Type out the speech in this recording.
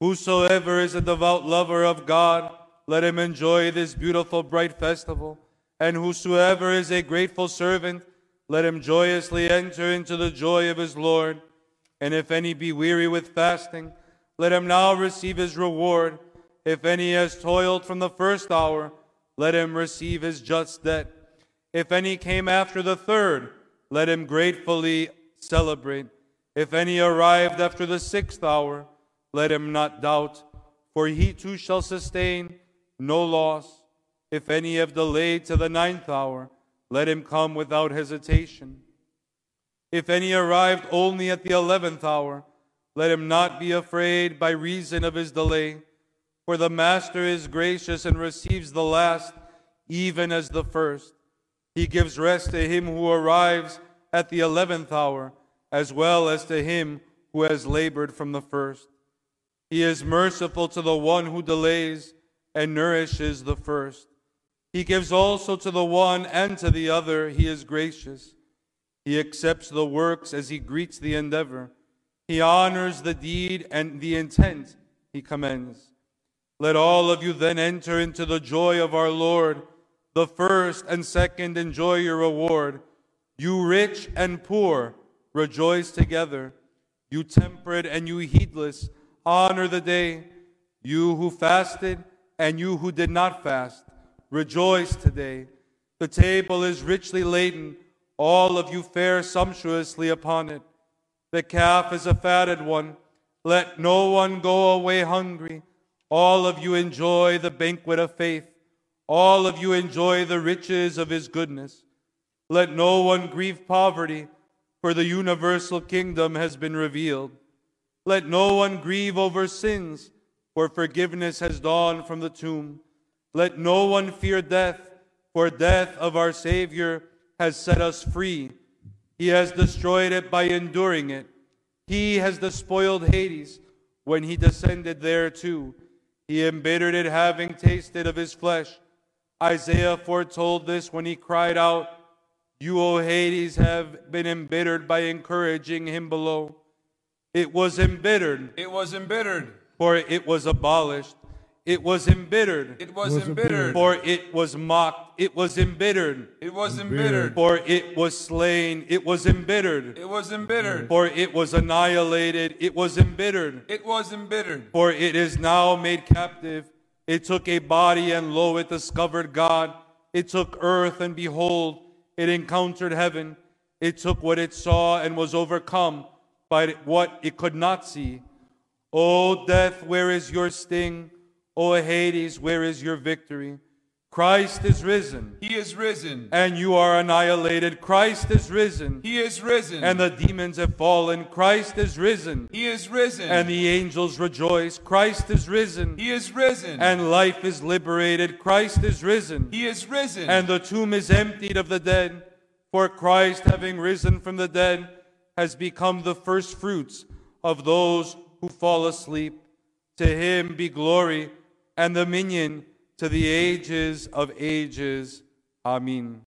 Whosoever is a devout lover of God, let him enjoy this beautiful bright festival. And whosoever is a grateful servant, let him joyously enter into the joy of his Lord. And if any be weary with fasting, let him now receive his reward. If any has toiled from the first hour, let him receive his just debt. If any came after the third, let him gratefully celebrate. If any arrived after the sixth hour, let him not doubt, for he too shall sustain no loss. If any have delayed to the ninth hour, let him come without hesitation. If any arrived only at the eleventh hour, let him not be afraid by reason of his delay, for the Master is gracious and receives the last even as the first. He gives rest to him who arrives at the eleventh hour, as well as to him who has labored from the first. He is merciful to the one who delays and nourishes the first. He gives also to the one and to the other. He is gracious. He accepts the works as he greets the endeavor. He honors the deed and the intent he commends. Let all of you then enter into the joy of our Lord. The first and second enjoy your reward. You rich and poor, rejoice together. You temperate and you heedless, honor the day. You who fasted and you who did not fast, rejoice today. The table is richly laden. All of you fare sumptuously upon it. The calf is a fatted one. Let no one go away hungry. All of you enjoy the banquet of faith. All of you enjoy the riches of his goodness. Let no one grieve poverty, for the universal kingdom has been revealed. Let no one grieve over sins, for forgiveness has dawned from the tomb. Let no one fear death, for death of our Savior has set us free. He has destroyed it by enduring it. He has despoiled Hades when he descended there too. He embittered it, having tasted of his flesh. Isaiah foretold this when he cried out, you, O Hades, have been embittered by encouraging him below. It was embittered. It was embittered. For it was abolished. It was embittered. It was, was embittered. For it was mocked. It was embittered. It was embittered. For it was slain. It was embittered. It was embittered. For it was annihilated. It was embittered. It was embittered. For it is now made captive. It took a body and lo, it discovered God. It took earth and behold, it encountered heaven. It took what it saw and was overcome by what it could not see. O death, where is your sting? O Hades, where is your victory? Christ is risen. He is risen. And you are annihilated. Christ is risen. He is risen. And the demons have fallen. Christ is risen. He is risen. And the angels rejoice. Christ is risen. He is risen. And life is liberated. Christ is risen. He is risen. And the tomb is emptied of the dead. For Christ, having risen from the dead, has become the first fruits of those who fall asleep. To him be glory and dominion to the ages of ages. Amen.